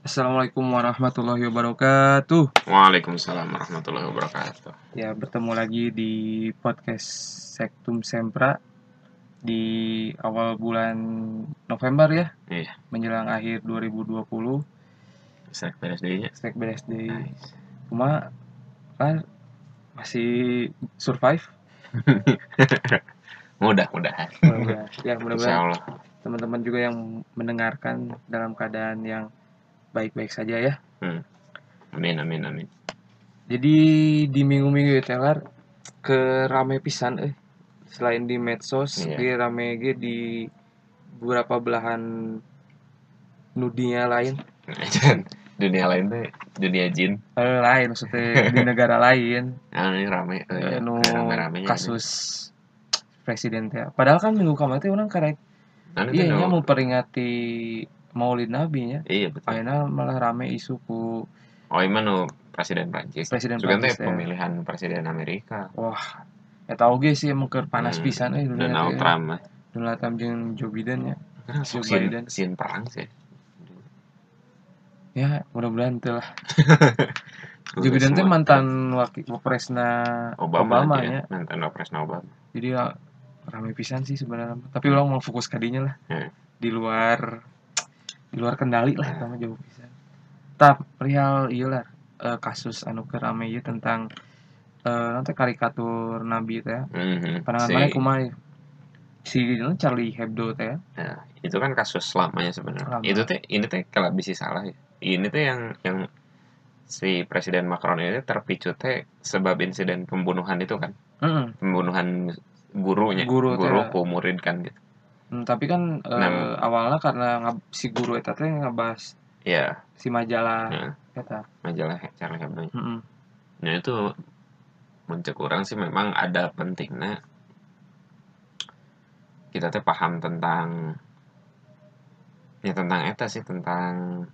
Assalamualaikum warahmatullahi wabarakatuh. Waalaikumsalam warahmatullahi wabarakatuh. Ya, bertemu lagi di podcast Sektum Sempra di awal bulan November ya, Iya, menjelang akhir 2020. sek BSD-nya. Sek BSD. Nice. Cuma kan masih survive. Mudah-mudahan. Mudah- ya, mudah-mudahan teman-teman juga yang mendengarkan dalam keadaan yang baik-baik saja ya. Amin, amin, amin. Jadi di minggu-minggu itu Telar ke rame pisan eh selain di medsos Iya. di rame ge di beberapa belahan dunia lain dunia lain teh dunia jin. eh, lain maksudnya di negara lain Nah, ini rame. eh, eh, nu rame-ramenya. kasus presiden teh padahal kan minggu kemarin teh orang karek Anu iya nya nu- memperingati Maulid Nabi nya Iya, betul. akhirnya malah rame isu ku Oh, ini nu presiden Prancis. Presiden Juga teh Prancis, ya. pemilihan presiden Amerika. wah ya tau ge sih emang keur panas Hmm, pisan eh dunia Donald. Trump. mah. Donald Trump jeung Joe Biden ya Kan Joe sin, Biden. sin perang sih. ya mudah-mudahan teh lah Joe Biden teh Semua- mantan wakil presna Obama, Obama, ya. Mantan Wapres Obama. jadi ya rame pisan sih sebenarnya tapi orang mau fokus kadinya lah Hmm. di luar di luar kendali lah sama jauh pisan tap perihal iya lah eh, kasus anu keur rame ieu tentang eh nanti karikatur nabi teh ya. Mhm. pandangan Si- mana kumaha si Charlie Hebdo teh ya Nah, itu kan kasus lamanya sebenarnya. Lama. Itu teh ini teh kalau bisa salah ya. Ini teh yang yang si Presiden Macron ini terpicu teh sebab insiden pembunuhan itu kan. Heeh. Pembunuhan gurunya, Guru teh. ku murid kan gitu. Hmm, tapi kan Nah. awalnya karena si guru eta teh ngebahas Ya, si majalah Heeh. eta majalah Charlie Hebdo. Heeh. Nah, itu muncul kurang sih memang ada pentingnya kita teh paham tentang ya tentang eta sih tentang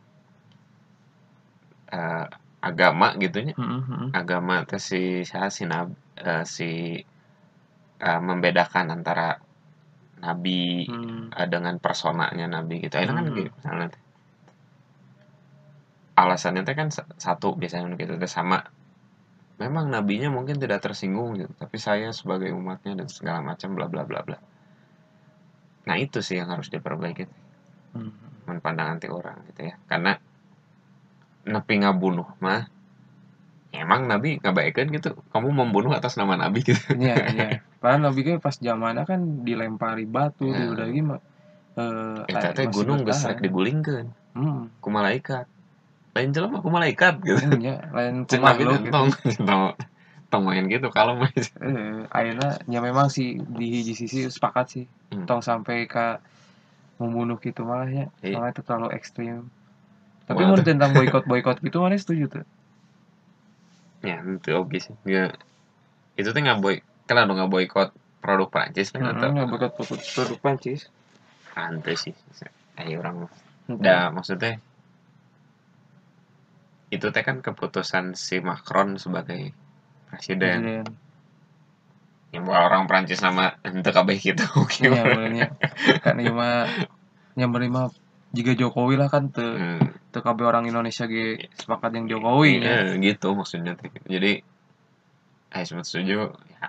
eh, agama gitunya Heeh, heeh. agama teh si saya si eh, si eh, membedakan antara nabi Hmm. eh, dengan personanya nabi gitu. Itu kan Hmm. gitu misalnya teh. Alasannya teh kan sa- satu biasanya gitu teh sama. Memang nabinya mungkin tidak tersinggung gitu, tapi saya sebagai umatnya dan segala macam bla bla bla bla. Nah, itu sih yang harus diperbaiki Hmm. men pandangan ti orang gitu ya. Karena nepi ngabunuh mah emang nabi ngabaikeun gitu. Kamu membunuh atas nama nabi gitu. Iya, iya. Padahal Nabi ge pas zamannya kan dilempari batu, Ya. udah gimana? Eh, Eta teh gunung geus rek digulingkeun Hmm, ku malaikat. Lain jelema ku malaikat gitu. iya, lain ku makhluk teh gitu. tong tong tong main gitu kalau mah. Eh, akhirnya ya memang sih di hiji sisi sepakat sih. Hmm. Tong sampai ke membunuh gitu malah ya. Iya. Soalnya itu terlalu ekstrim. Tapi mau tentang boykot-boykot gitu mana setuju tuh? Ya, itu oke sih. Ya, itu teh ngaboy kan anu ngaboykot produk Prancis kan atau Heeh, boykot produk, produk Prancis. Ante sih. Ayo orang. Nah, maksudnya itu teh kan keputusan si Macron sebagai presiden. Presiden. Yang bawa orang Prancis sama ente kabeh gitu. Iya. Kan mah yang menerima jika Jokowi lah kan teu Hmm, kabeh orang Indonesia ge sepakat yang Jokowi ya. iya, gitu maksudnya. Jadi eh sempat setuju ya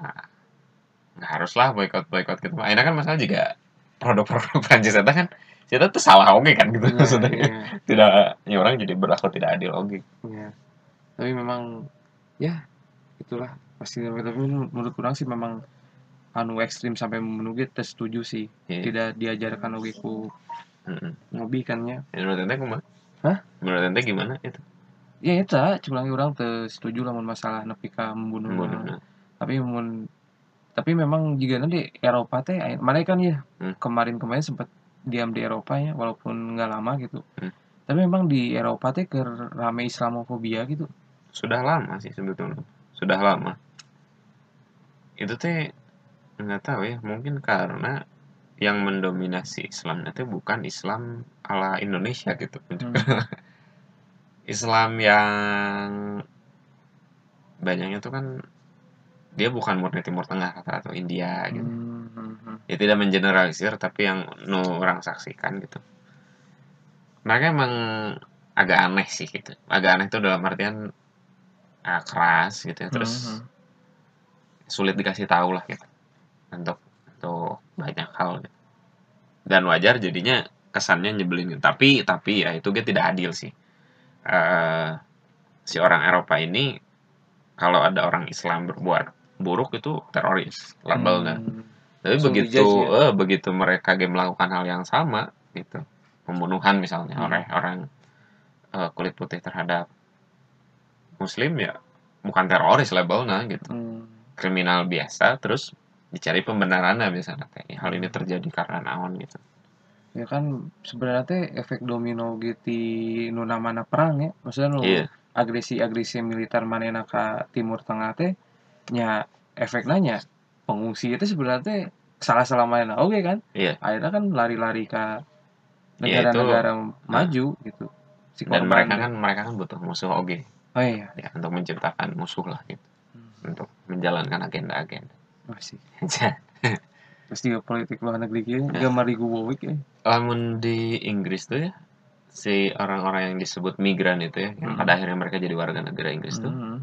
nggak harus lah boykot boykot gitu. Akhirnya kan masalah juga produk-produk Prancis itu kan kita tuh salah oke kan gitu Iya, maksudnya iya, tidak ya orang jadi berlaku tidak adil oke iya. Tapi memang ya itulah pasti tapi menurut kurang sih memang anu ekstrim sampai membunuh gitu setuju sih Iya. tidak diajarkan oge ku Heeh. ngobi kan ya Ya, menurut ente kumaha? Hah? Menurut ente gimana itu? ya itu cuma orang setuju lamun masalah nepi ka membunuh Membunuh. mah. tapi mun tapi memang jika nanti Eropa teh aya- mana kan ya Hmm. kemarin-kemarin sempat diam di Eropa ya walaupun nggak lama gitu Hmm. tapi memang di Eropa teh ke rame Islamofobia gitu Sudah lama sih sebetulnya. Sudah lama. Itu teh nggak tahu ya, mungkin karena yang mendominasi Islam itu bukan Islam ala Indonesia gitu. Hmm. Islam yang banyaknya tuh kan dia bukan murni Timur Tengah rata-rata India gitu. Hmm, hmm, hmm. Ya tidak mengeneralisir tapi yang no orang saksikan gitu. Mereka emang agak aneh sih gitu agak aneh itu dalam artian ah, keras gitu ya terus Mhm. sulit dikasih tahu lah gitu untuk untuk banyak hal gitu. dan wajar jadinya kesannya nyebelin tapi tapi ya itu dia tidak adil sih Eh, si orang Eropa ini kalau ada orang Islam berbuat buruk itu teroris labelnya Hmm. tapi Langsung begitu dijudge ya? eh, begitu mereka game melakukan hal yang sama gitu pembunuhan misalnya Hmm. oleh orang eh, kulit putih terhadap muslim ya bukan teroris labelnya gitu Hmm. kriminal biasa terus dicari pembenarannya biasanya kayak hal ini terjadi karena naon gitu ya kan sebenarnya teh efek domino gitu nu namana perang ya. Maksudnya nu Iya. agresi-agresi militer manena ka timur tengah teh nya efek nanya pengungsi itu sebenarnya teh salah salah mana oke kan. Iya. akhirnya kan lari-lari ke itu- negara-negara maju gitu. Si dan mereka teh. kan mereka kan butuh musuh oke oh iya. Ya untuk menciptakan musuh lah gitu. Hmm. untuk menjalankan agenda-agenda. Masih terus juga politik luar negeri gitu Ya. gambar rigu wowik ya. Lamun di Inggris tuh ya si orang-orang yang disebut migran itu ya yang Hmm. pada akhirnya mereka jadi warga negara Inggris tuh. Mhm.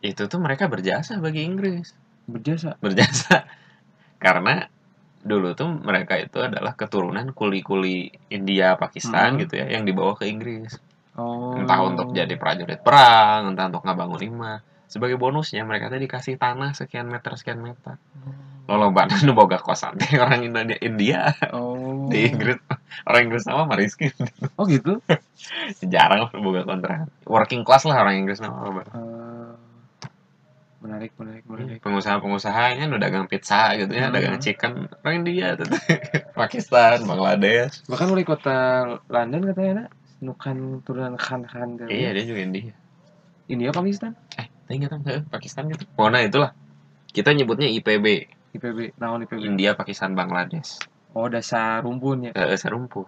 itu tuh mereka berjasa bagi Inggris. Berjasa? Berjasa. Karena dulu tuh mereka itu adalah keturunan kuli-kuli India Pakistan Hmm. gitu ya yang dibawa ke Inggris. Oh. Entah untuk jadi prajurit perang entah untuk ngabangun rumah sebagai bonusnya mereka tuh dikasih tanah sekian meter sekian meter. Lo banget nu boga kosan teh orang India, India oh. di Inggris. Orang Inggris sama mah miskin oh gitu? Jarang lah boga kontrak working class lah orang Inggris nama loba. Eh, menarik menarik menarik. Pengusaha-pengusahanya nu dagang pizza gitu ya Hmm. dagang chicken. Orang India tuh. Pakistan Bangladesh. Bahkan wali kota London katanya nak. Nukan turunan khan khan dari iya dia juga India. India Pakistan? Eh saya nggak tahu Pakistan gitu. Pokoknya itulah. Kita nyebutnya IPB IPB naon IPB India Pakistan Bangladesh. Oh dasar rumpun ya? Eh, serumpun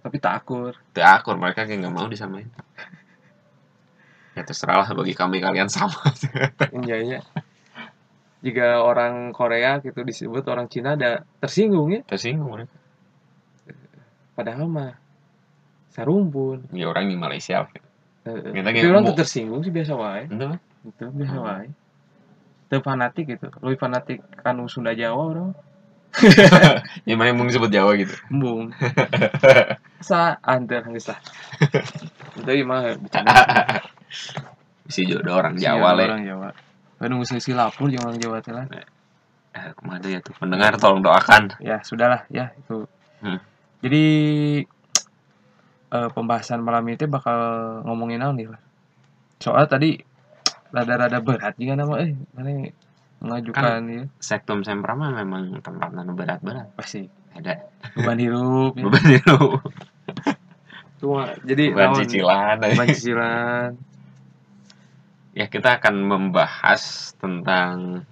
tapi tak akur. Teu akur mereka kayak nggak mau disamain. Ya terserah lah bagi kami kalian sama. Iya iya. Jika orang Korea gitu disebut orang Cina ada tersinggung ya? Tersinggung mereka. Padahal mah sarumpun ya orang di Malaysia lah gitu. Heeh. Kita orang tuh tersinggung sih biasa wae. Itu biasa Hmm. wae Teu fanatik gitu. Lebih fanatik kanu Sunda Jawa orang ya mana mau disebut Jawa gitu? Embung. Sa antar geus lah itu mah bercanda. Si jodoh orang Jawa le. orang Jawa. Aduh, mesti silapur jangan orang Jawa teh lah. eh, ke mana ya tuh? Pendengar tolong doakan. Ya, sudahlah ya itu. Hmm. Jadi eh, pembahasan malam ini bakal ngomongin naon nih lah. Soal tadi rada-rada berat juga nama eh mana mengajukan ya. Sektum sempra mah memang tempat anu berat-berat pasti. Ada. Beban hidup ya. beban itu Cuma, jadi beban naon, cicilan. beban cicilan. Ya kita akan membahas tentang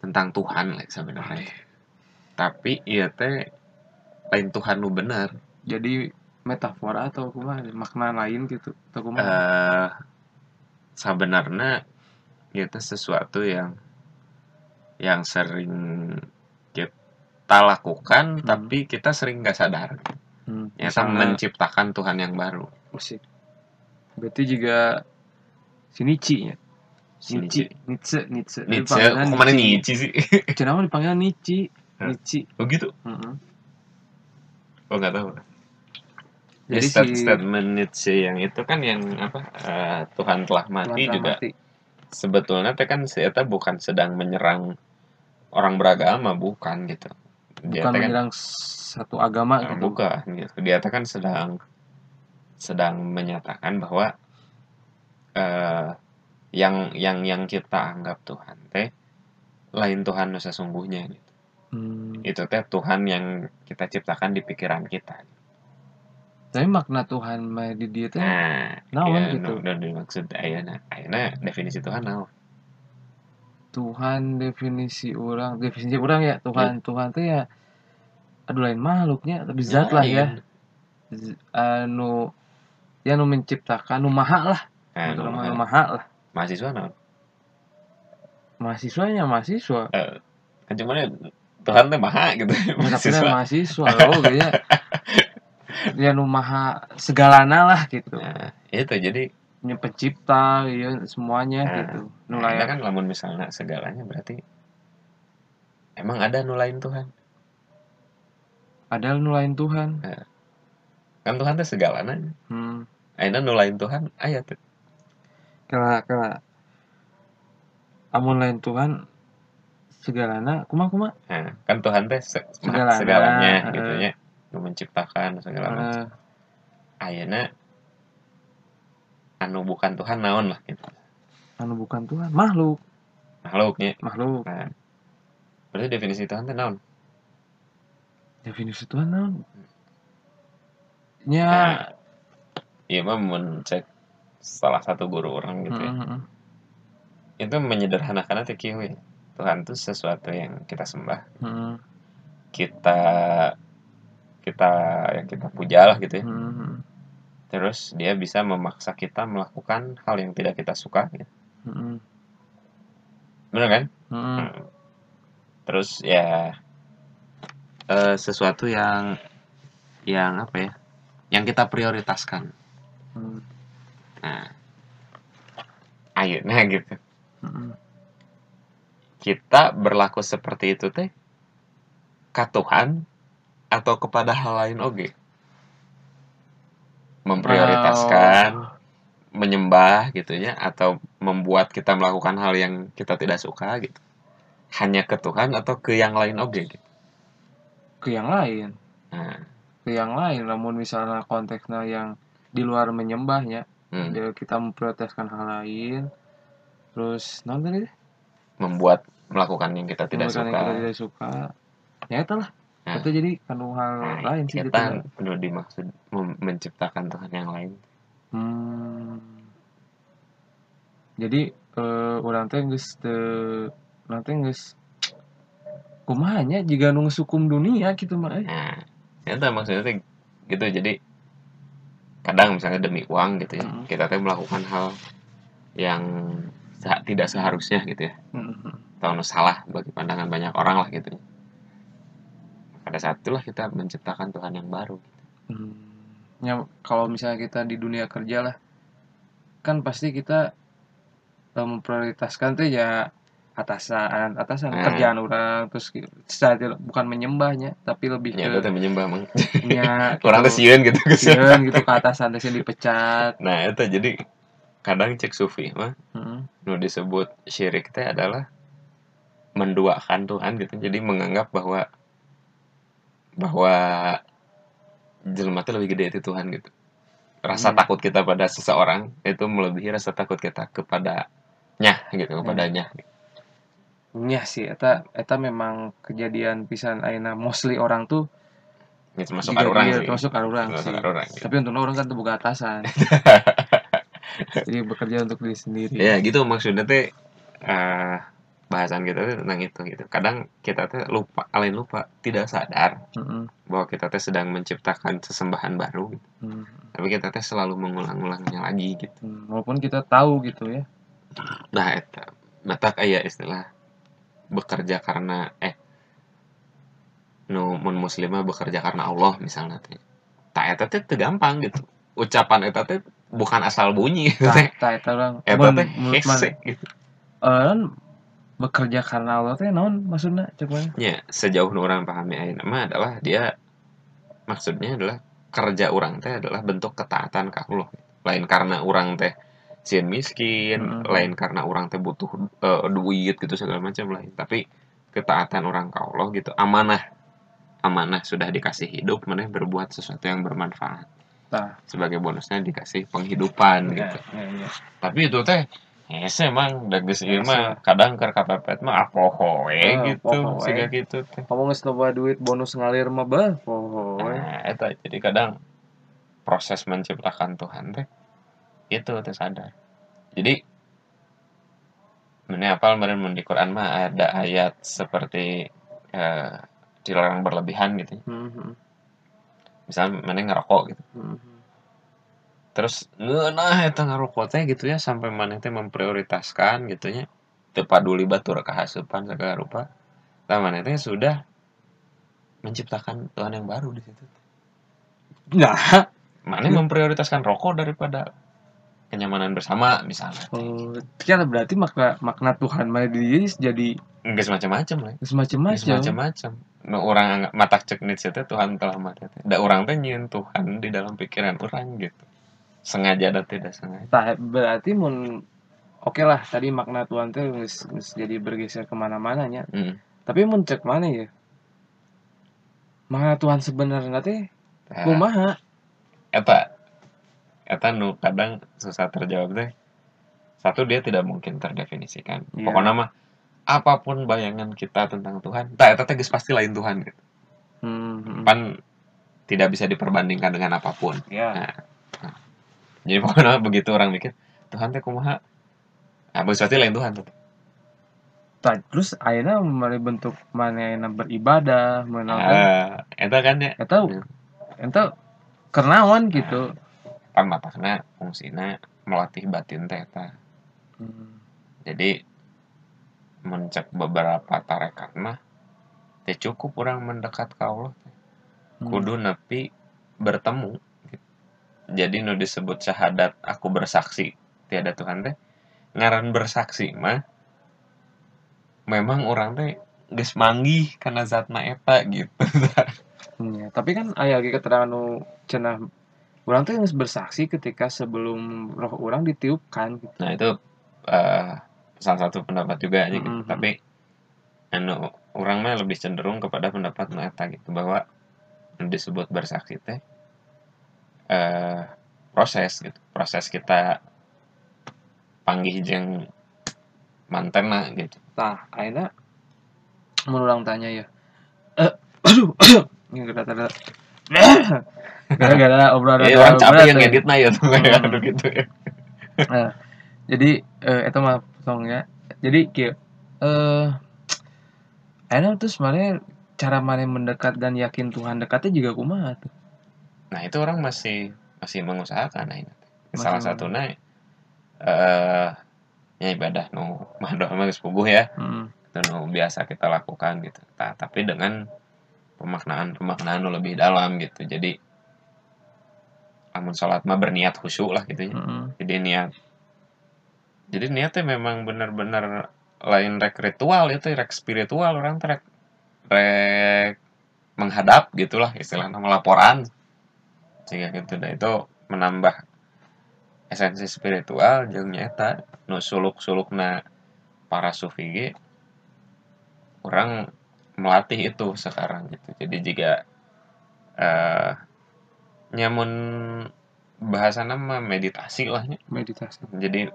tentang Tuhan lah sebenarnya. Tapi iya teh lain Tuhan nu bener jadi metafora atau kumaha? Makna lain gitu atau kumaha? Eh sebenarnya itu sesuatu yang yang sering kita lakukan Hmm. tapi kita sering nggak sadar. Hmm, ya menciptakan Tuhan yang baru. Musik berarti juga si Nietzsche ya Si Nietzsche Nietzsche. Nietzsche? kok mana Nietzsche sih? Kenapa dipanggil Nietzsche? Hah? Nietzsche. Oh gitu? Heeh. oh nggak tahu jadi Jadi si statement Nietzsche yang itu kan yang apa eh, Tuhan telah mati Tuhan juga mati. sebetulnya teh kan saya teh bukan sedang menyerang orang beragama bukan gitu dia bukan kan menyerang satu agama eh, gitu bukan gitu dia kan sedang sedang menyatakan bahwa eh yang yang yang kita anggap Tuhan teh lain Tuhan sesungguhnya gitu. Hmm. itu teh Tuhan yang kita ciptakan di pikiran kita tapi makna Tuhan mah di dia teh nah naon ya, gitu. nu- nu dimaksud? Ayeuna ayeuna definisi Tuhan naon? Tuhan definisi orang definisi orang ya Tuhan Tuhan teh ya aduh lain makhluknya tapi zat lah ya. Z- anu ya nu menciptakan nu maha lah. Nah, Menurut nu orang mah nu maha. maha lah. Mahasiswa naon? Mahasiswanya mahasiswa. Kan cuma Tuhan teh maha gitu Ya, tapi mahasiswa. mahasiswa oh kayaknya ya nu maha segalana lah gitu. Nah itu jadi nya pencipta ya semuanya Nah, gitu. nah, layak kan lamun misalnya segalanya berarti emang ada nu lain Tuhan? Padahal nu lain Tuhan kan Tuhan teh segalana hmm. ayeuna nu lain Tuhan aya tuh. Kala kala amun lain Tuhan segalana kuma kuma nah kan Tuhan teh se- Segalana, segalanya eh. gitu ya nu menciptakan segala macam. Eh, ayeuna anu bukan Tuhan naon lah gitu. Anu bukan Tuhan makhluk. Makhluknya. Makhluk. Nah berarti definisi Tuhan teh naon? Definisi Tuhan naon? Nya Nah, iya mah mun cek salah satu guru orang gitu ya. Mm, mm, mm. itu menyederhanakan teh. Tuhan itu sesuatu yang kita sembah. Mm, kita kita yang kita puja lah gitu ya. Mm, mm, terus dia bisa memaksa kita melakukan hal yang tidak kita suka gitu. mm, mm, bener kan? Mm, mm. terus ya eh, sesuatu yang yang apa ya? Yang kita prioritaskan. Mm, nah akhirnya gitu. Mm, mm. kita berlaku seperti itu teh ke Tuhan atau kepada hal lain oge memprioritaskan menyembah gitu ya atau membuat kita melakukan hal yang kita tidak suka gitu. Hanya ke Tuhan atau ke yang lain oge gitu. Ke yang lain? Nah. Ke yang lain namun misalnya konteksnya yang di luar menyembahnya hmm, kita memprioritaskan hal lain terus non tadi membuat melakukan yang kita tidak Melakukan suka. yang kita tidak suka. Ya itu lah Nah. itu jadi kan hal Nah, lain sih gitu kita penuh dimaksud menciptakan Tuhan yang lain hmm. jadi eh, orang teh geus teh geus kumahanya jika nu sukum dunia gitu mah eh. Nah, itu maksudnya tuh gitu jadi kadang misalnya demi uang gitu ya Mm. kita tuh melakukan hal yang tidak seharusnya gitu ya Hmm. atau nu salah bagi pandangan banyak orang lah gitu. Pada saat itulah kita menciptakan Tuhan yang baru Hmm. Ya, kalau misalnya kita di dunia kerja lah, kan pasti kita eh, memprioritaskan tuh ya atasan, atasan Hmm. kerjaan orang, terus secara bukan menyembahnya, tapi lebih ya ke menyembah emang nya orang tuh sieun gitu sieun gitu ke atasan terus dipecat. nah itu jadi kadang cek sufi mah Hmm. nu disebut syirik teh adalah menduakan Tuhan gitu jadi menganggap bahwa bahwa jelma lebih gede itu Tuhan gitu rasa Hmm. takut kita pada seseorang itu melebihi rasa takut kita kepadanya gitu kepadanya Nya sih, eta eta memang kejadian pisan ayeuna mostly orang tuh itu masuk jika ke orang sih termasuk orang sih. orang gitu. Tapi untuk orang kan tuh bukan atasan. Jadi bekerja untuk diri sendiri. ya gitu maksudnya teh eh, bahasan kita tuh tentang itu gitu. Kadang kita tuh lupa kalian lupa tidak sadar Mm-mm. bahwa kita teh sedang menciptakan sesembahan baru gitu. Hmm. tapi kita teh selalu mengulang-ulangnya lagi gitu. Hmm, walaupun kita tahu gitu ya. Nah eta mata kayak istilah bekerja karena eh nu mun muslimah bekerja karena Allah misalnya teh tak eta teh teu gampang gitu. Ucapan eta teh bukan asal bunyi tak teh tak eta orang eta teh hese gitu. Eh, kan bekerja karena Allah teh naon maksudnya mana ya sejauh orang pahami ayeuna mah adalah dia maksudnya adalah kerja orang teh adalah bentuk ketaatan ke Allah lain karena orang teh sieun miskin Mm-mm. lain karena orang teh butuh eh, duit gitu segala macam lain tapi ketaatan orang ke Allah gitu amanah amanah sudah dikasih hidup mana berbuat sesuatu yang bermanfaat Nah. sebagai bonusnya dikasih penghidupan ya, gitu ya, ya. tapi itu teh Hese emang dages ieu Hese. mah kadang keur kapepet mah apoho we Ah, gitu poho we. siga gitu teh ngomong geus loba duit bonus ngalir mah bah poho we. Nah, eta jadi kadang proses menciptakan Tuhan teh itu teh sadar. Jadi mana apal kemarin mun di Quran mah ada ayat seperti eh, dilarang berlebihan gitu. ya. Mhm, Misalnya mana ngerokok gitu. mhm. Terus ngeunah eta ngerokok teh gitu ya sampai mana teh memprioritaskan gitu nya. Teu paduli batur kahasupan segala rupa. Tah mana teh sudah menciptakan Tuhan yang baru di situ. nah. Mana memprioritaskan rokok daripada kenyamanan bersama misalnya. Oh, kan berarti makna makna Tuhan mana di diri jadi nggak semacam-macam lah geus macem-macem semacam-macam. No, orang mata cek teh Tuhan telah mati. Teh da orang teh nyiun Tuhan di dalam pikiran orang gitu sengaja dan tidak sengaja? Tah, berarti mun oke lah tadi makna Tuhan geus jadi bergeser ke mana-mana nya hmm. tapi mun cek mana ya? Makna Tuhan sebenarnya teh Nah, kumaha eta eta nu kadang susah terjawab teh. Satu dia tidak mungkin terdefinisikan. Iya. pokoknya mah apa pun bayangan kita tentang Tuhan tak eta teh pasti lain Tuhan gitu. hmm, hmm. pan tidak bisa diperbandingkan dengan apa pun. Ya jadi pokoknya begitu orang mikir Tuhan teh kumaha? Nah pasti lain Tuhan tuh terus akhirnya mari bentuk mana ayeuna beribadah mana nah, eta kan ya. Eta eta kernawan gitu. Pan matakna fungsina melatih batin teh hmm. jadi mencek beberapa tarekat mah teh cukup orang mendekat ke Allah Hmm. kudu nepi bertemu. Jadi nu disebut syahadat aku bersaksi tiada Tuhan teh ngaran bersaksi mah memang orang teh geus manggih karena zatna eta gitu Iya, tapi kan aya ge keterangan nu cenah urang teh geus bersaksi ketika sebelum roh orang ditiupkan gitu. nah itu eh, salah satu pendapat juga aja gitu Mhm. tapi anu orang mah lebih cenderung kepada pendapat eta gitu bahwa disebut bersaksi teh eh proses gitu proses kita panggih jeung mantena gitu Tah, ayeuna mun urang tanya ya. Eh, aduh. Ini gara-gara gara-gara obrolan Eh, orang capek yang ya. ngedit nah ya tuh Hmm. aduh gitu ya Nah, jadi eh itu mah songnya. Jadi kieu eh ayeuna tuh sebenarnya cara mana mendekat dan yakin Tuhan dekatnya juga kumaha tuh. Nah itu orang masih masih mengusahakan nah ini Masih salah satunya eh ya ibadah nu mah doa mah ya. Hmm. itu nu biasa kita lakukan gitu. Tah, tapi dengan pemaknaan pemaknaan nu lebih dalam gitu. Jadi lamun sholat mah berniat khusyuk lah gitu ya. Hmm. jadi niat jadi niatnya memang benar-benar lain rek ritual itu rek spiritual orang rek rek menghadap gitulah istilahnya laporan sehingga gitu nah itu menambah esensi spiritual jeung nyata nu suluk-sulukna para sufi ge orang melatih itu sekarang gitu jadi jika eh nyamun bahasana mah meditasi lah nya. Meditasi. jadi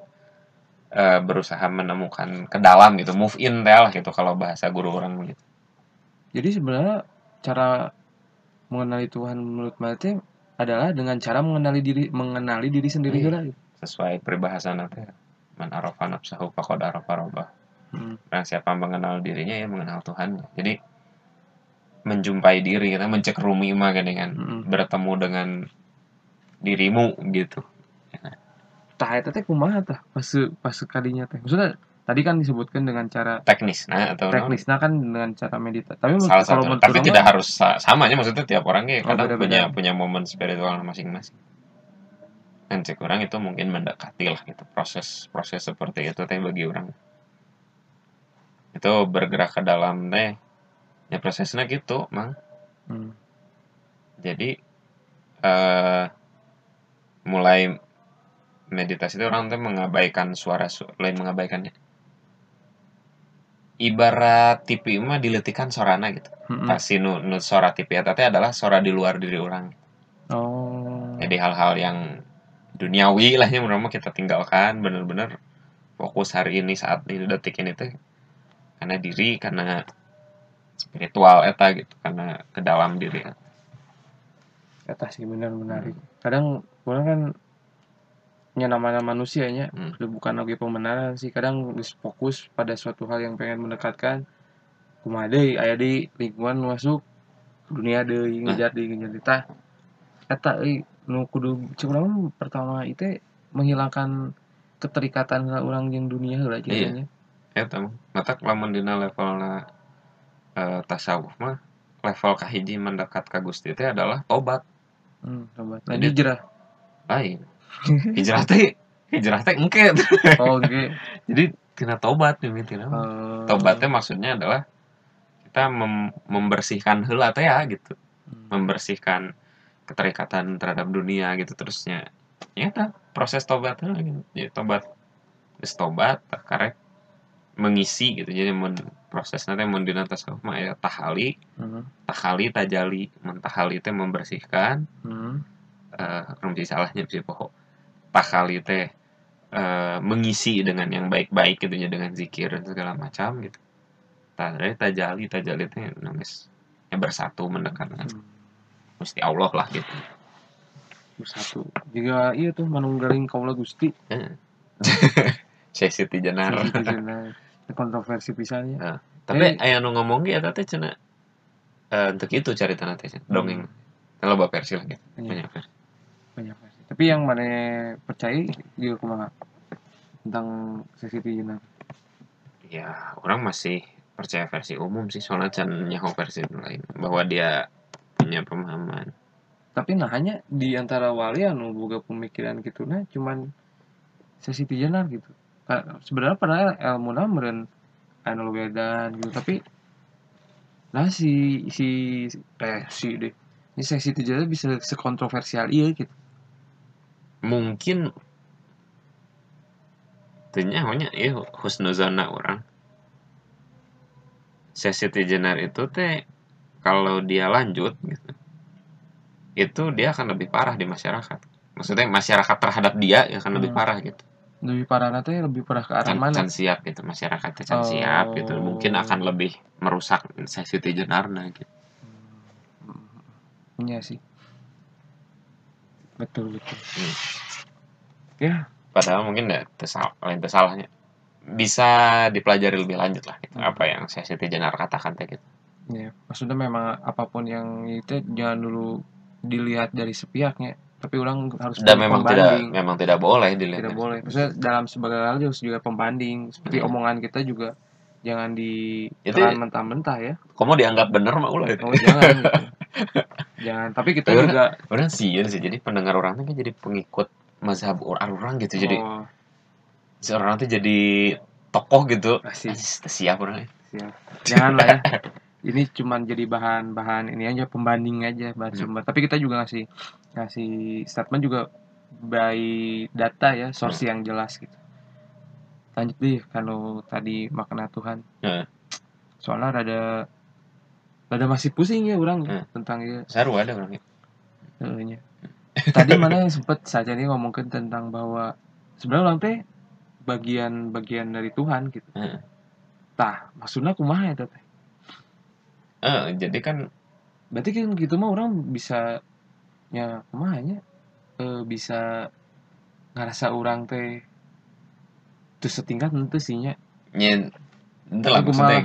eh, berusaha menemukan ke dalam gitu move in teh lah gitu kalau bahasa guru orang gitu Jadi sebenarnya cara mengenali Tuhan menurut Mate adalah dengan cara mengenali diri mengenali diri sendiri Iya. gitu. sesuai peribahasana teh man arafa nafsahu faqad arafa rabbah Hmm. Nah, siapa mengenal dirinya ya mengenal Tuhan. Jadi menjumpai diri kita mencek rumi mah kan dengan Hmm. bertemu dengan dirimu gitu. Tah eta teh kumaha tah pas pas sekalinya teh. Maksudnya tadi kan disebutkan dengan cara Teknis nah atau naon? teknisnya kan dengan cara meditasi. Tapi salah kalau satu. Tapi tidak harus sa- sama ya maksudnya tiap orang ya Oh, kadang beda-beda. punya punya momen spiritual masing-masing. Dan cek orang itu mungkin mendekati lah gitu proses proses seperti itu teh bagi orang. Itu bergerak ke dalam teh ya prosesnya gitu, Mang. Hmm. jadi eh mulai meditasi itu orang tuh mengabaikan suara su lain mengabaikannya ibarat TV mah diletikan sorana gitu Hmm. pasti nu, nu suara TV eta teh adalah suara di luar diri orang Oh. jadi hal-hal yang duniawi lah yang menurut kita tinggalkan bener-bener fokus hari ini saat ini detik ini teh karena diri karena spiritual eta gitu karena ke dalam diri Eta sih benar menarik. Kadang orang kan nya namanya manusia nya Hmm. bukan lagi pembenaran sih kadang fokus pada suatu hal yang pengen mendekatkan kumaha deui aya di lingkungan masuk dunia deui ngejar deui ngejar tah eta euy nu kudu mah pertama itu menghilangkan keterikatan orang yang dunia heula Iya. jadinya. eta mah matak lamun dina levelna eh, tasawuf mah level kahiji mendekat ka Gusti teh adalah tobat Hmm, tobat. Nah, Jadi- hijrah. lain hijrah teh hijrah teh engke Oh, oke. jadi tina tobat mimitina Eh, tobatnya maksudnya adalah kita mem- membersihkan heula teh ya gitu. Hmm. membersihkan keterikatan terhadap dunia gitu. Terusnya ya ta, proses tobat heula gitu. Ya tobat geus tobat karek mengisi gitu. Jadi mun proses nanti mun dina tasawuf mah ya tahali. Hmm. tahali tajali. Mun tahali teh membersihkan Hmm. eh orang bisa salahnya bisa pokok tahali teh eh, mengisi dengan yang baik-baik gitu ya dengan zikir dan segala macam gitu tajali tajali tajali teh nulis ya bersatu mendekat dengan Hmm. Gusti Allah lah gitu Bersatu. Juga iya tuh manunggaling kaula Gusti. saya Siti Jenar Sisi cenah. kontroversi pisannya. tapi Eh. aya nu ngomong eta teh cenah eh, untuk itu cerita nanti dongeng Hmm. loba versi lah gitu Iya. banyak versi banyak versi. Tapi yang mana percaya juga kumaha tentang sesi Jenar. ya orang masih percaya versi umum sih soalnya can nyaho versi lain bahwa dia punya pemahaman Tapi nah hanya di antara wali anu boga pemikiran gitu nah cuman sesi Jenar gitu. Sebenarnya padahal ilmu meureun anu wedan gitu tapi nah si si eh si deh ini sesi Jenar bisa sekontroversial iya gitu. Mungkin tentunya hanya ya husnuzana orang sesi jenar itu teh kalau dia lanjut gitu itu dia akan lebih parah di masyarakat maksudnya masyarakat terhadap dia ya akan lebih Hmm. parah gitu Lebih parah nanti lebih parah ke arah can, mana? can siap gitu masyarakatnya can Oh. siap gitu mungkin akan lebih merusak sesi jenarna gitu Hmm, Iya sih. Betul betul. Hmm. Ya, padahal mungkin ya tesal, lain salahnya bisa dipelajari lebih lanjut lah gitu Hmm. apa yang sesi jenar katakan teh gitu ya. Maksudnya memang apa pun yang itu jangan dulu dilihat dari sepihaknya, tapi orang harus dan memang tidak pembanding. memang tidak boleh dilihat tidak boleh. Maksudnya dalam sebagai hal harus juga pembanding. Seperti Hmm. omongan kita juga jangan di Itu- telan mentah-mentah ya. kamu dianggap benar mah ulah itu Oh jangan. gitu. jangan. Tapi kita Tapi juga. orang sieun sih jadi pendengar orang tuh kan jadi pengikut mazhab orang orang gitu jadi oh, seorang tuh jadi tokoh gitu. Ah, siap orang siap. Jangan lah ya. Ini cuman jadi bahan-bahan ini aja pembanding aja bahan Hmm. sumber. Tapi kita juga ngasih ngasih statement juga by data ya, source Hmm. yang jelas gitu. Lanjut deh kalau tadi makna Tuhan. Heeh. Soalnya rada rada masih pusing ya orang Hmm. tentang ya seru ada orang Heeh, nya. Tadi mana yang sempet saja nih ngomongin tentang bahwa sebenarnya orang teh bagian-bagian dari Tuhan gitu. Heeh. Tah, maksudnya kumaha ya teh? eh jadi kan Berarti kan gitu mah orang bisa ya kumaha nya? Eh, bisa ngerasa orang teh terus setingkat nanti sih nya. nyen itu lah maksudnya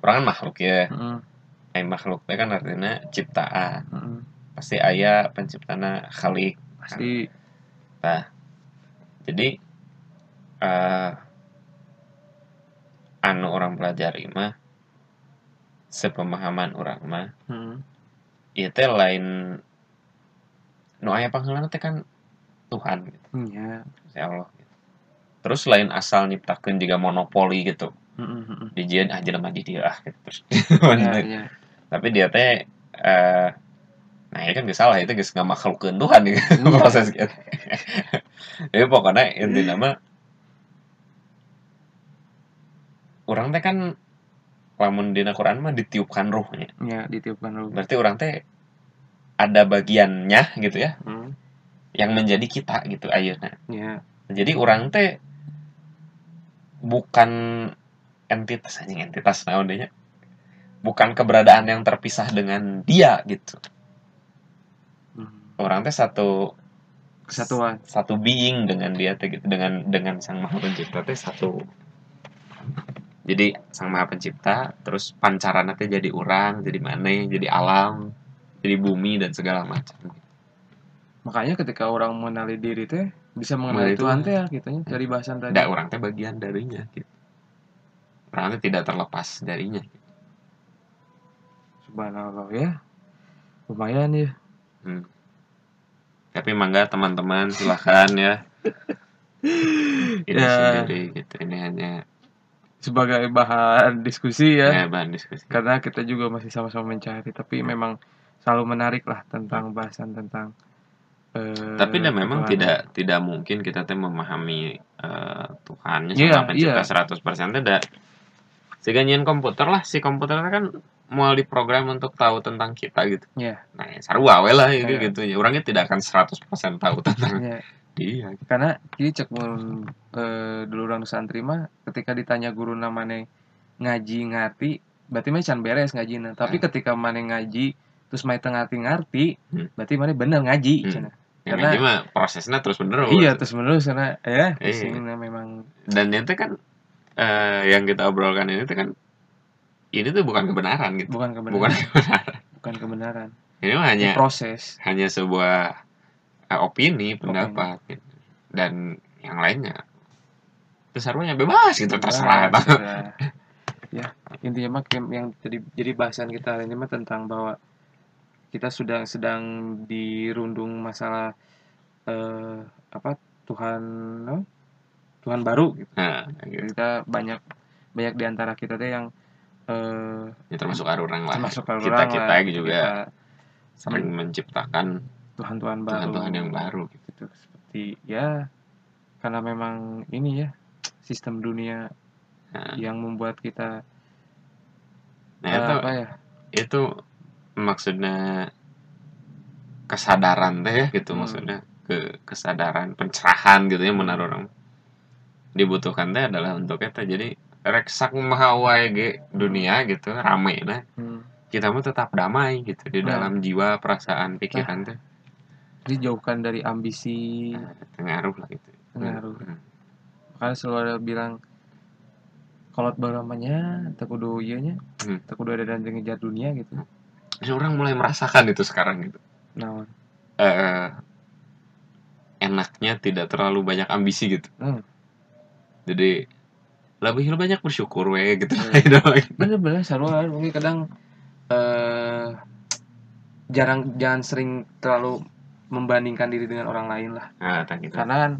orang kan makhluk ya Heeh, Ay, makhluk teh kan artinya ciptaan heeh. pasti ayah penciptana khalik Pasti jadi eh anu orang pelajari mah sepemahaman orang mah heeh. ieu teh lain nu aya pangheulana teh kan Tuhan gitu, Iya. si Allah gitu. Terus lain asal nyiptakeun juga monopoli gitu. Heeh, heeh. Dijieun ah jelema di dieu ah gitu terus. Iya, iya. Tapi dia teh eh nah ini kan gak salah itu geus ngamakhlukkeun Tuhan gitu Iya. proses gitu. Jadi pokoknya intinya mah orang teh kan lamun dina Quran mah ditiupkan ruhnya. Ya, ditiupkan dulu. Berarti orang teh ada bagiannya gitu ya Heeh. yang menjadi kita gitu ayeuna. Ya. Jadi orang teh bukan entitas anjing entitas nya. Bukan keberadaan yang terpisah dengan dia gitu. Hmm. Orang teh satu Kesatuan. satu being dengan dia teh gitu dengan dengan sang maha pencipta teh satu jadi sang maha pencipta terus pancarana teh jadi orang jadi mana jadi alam jadi bumi dan segala macam Makanya ketika orang mengenali diri teh bisa Mengenali Tuhan teh ya kitanya dari bahasan tadi. tidak orang teh bagian darinya gitu orang teh tidak terlepas darinya Subhanallah ya. Lumayan ya. Hmm. tapi mangga teman-teman silahkan ya ini Ya. sendiri gitu ini hanya sebagai bahan diskusi ya ya, bahan diskusi karena kita juga masih sama-sama mencari tapi memang selalu menarik lah tentang bahasan tentang eh, tapi dah memang Tuhan. tidak tidak mungkin kita teh memahami eh, Tuhannya Iya, sama pencipta iya. 100% tidak seganyian komputer lah si komputer kan mau diprogram untuk tahu tentang kita gitu Iya. nah ya, sarua we lah gitu, Iya. gitu ya orangnya tidak akan 100% tahu tentang Ya, dia karena ini cek mun eh, dulu orang santri mah ketika ditanya guru namanya ngaji ngerti berarti mah can beres ngaji tapi ketika mana ngaji terus main ngerti ngerti Hmm. berarti mana bener ngaji Hmm. cenah. yang Karena- mah prosesnya terus menerus iya terus menerus karena ya Iya. sini memang dan itu kan eh, yang kita obrolkan ini kan ini tuh bukan kebenaran gitu bukan kebenaran bukan kebenaran bukan kebenaran ini mah Ini hanya proses hanya sebuah eh, opini pendapat gitu. dan yang lainnya itu serunya bebas gitu terserah Nah, terserah. ya intinya mah yang jadi jadi bahasan kita hari ini mah tentang bahwa kita sudah sedang dirundung masalah eh, apa Tuhan? Tuhan baru gitu. nah gitu. kita banyak banyak di antara kita tuh yang eh, ya, termasuk orang lah. termasuk kita kita lah, juga kita sering menciptakan Tuhan-Tuhan baru Tuhan-Tuhan yang baru gitu. gitu. Seperti ya karena memang ini ya sistem dunia Nah, yang membuat kita nah eh, itu apa ya? itu maksudnya kesadaran teh ya gitu Hmm. maksudnya ke kesadaran pencerahan gitu ya menaruh orang. Dibutuhkan teh adalah untuk kita jadi reksak mahawai ge dunia gitu rame nah hmm, kita mah tetap damai gitu di Nah. dalam jiwa perasaan pikiran teh dijauhkan dari ambisi Nah, pengaruh lah gitu Pengaruh. Hmm. makanya selalu ada bilang kolot baramanya tak kudu iya nya Hmm. tak kudu ada dan ngejar dunia gitu Jadi orang mulai merasakan itu sekarang gitu nah eh enaknya tidak terlalu banyak ambisi gitu Hmm. jadi lebih banyak bersyukur we gitu. Hmm. Bener-bener selalu ada mungkin kadang eh jarang jangan sering terlalu membandingkan diri dengan orang lain lah. Nah gitu karena kan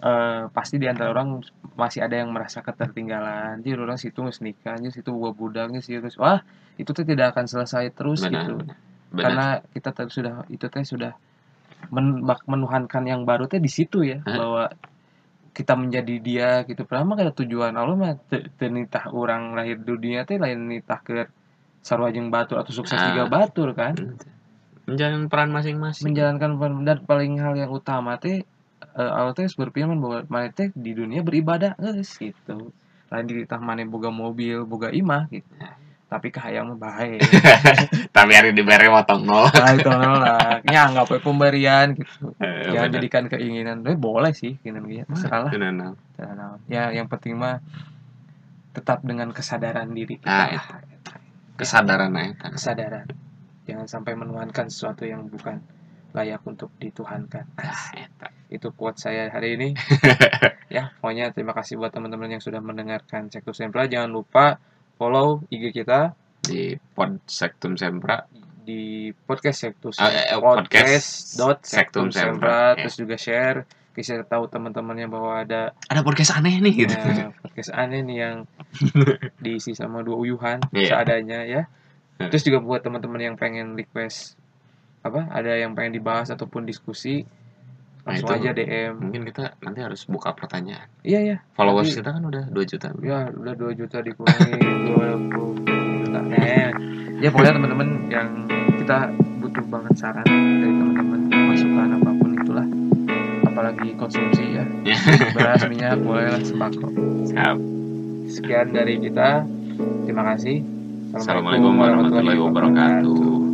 eh, pasti di antara orang masih ada yang merasa ketertinggalan. Jadi orang situ nggak nikah situ gua budaknya sih terus wah itu tuh tidak akan selesai terus benar gitu. benar. Benar. Karena kita tadi sudah itu teh sudah men, menuhankan yang baru teh di situ ya Hah? bahwa kita menjadi dia gitu. Pertama kada tujuan Allah mah teu teu nitah orang lahir dunia teh lain nitah ke sarua jeung batur atau sukses Ah. juga batur kan. Menjalin peran masing-masing. Menjalankan peran- dan paling hal yang utama teh eh, Allah teh berfirman bahwa mana teh di dunia beribadah geus gitu. Lain di tah mana boga mobil boga imah gitu. Ya. Tapi kahayang mah bae tapi hari diberi motong nol nah itu nolak ya nggak boleh pemberian gitu Eh, jangan benar. jadikan keinginan eh, boleh sih keinginan gitu terserah lah benar. terserah naon. ya yang penting mah tetap dengan kesadaran diri kita Ah, iya. kesadaran ya kan. kesadaran jangan sampai menuhankan sesuatu yang bukan layak untuk dituhankan Ah, eta. itu quote saya hari ini ya pokoknya terima kasih buat teman-teman yang sudah mendengarkan Sektus Sempra jangan lupa follow IG kita. Di pod sektum sempra. Di podcast Sektus eh, eh, podcast dot Sektum Sektum Sempra, ya. terus juga share. Bisa tahu teman-temannya bahwa ada ada podcast aneh nih gitu. Eh, podcast aneh nih yang diisi sama dua uyuhan Iya. seadanya ya. Hmm. terus juga buat teman-teman yang pengen request apa ada yang pengen dibahas ataupun diskusi Nah, langsung itu aja DM mungkin kita nanti harus buka pertanyaan. Iya ya followers Nanti- kita kan udah 2 juta. Ya udah 2 juta dikurangi 20 juta eh ya pokoknya teman-teman yang kita butuh banget saran dari teman-teman masukan apa pun itulah. Apalagi konsumsi ya. Beras minyak boleh lah sembako. Siap. sekian dari kita. Terima kasih. Assalamualaikum warahmatullahi wabarakatuh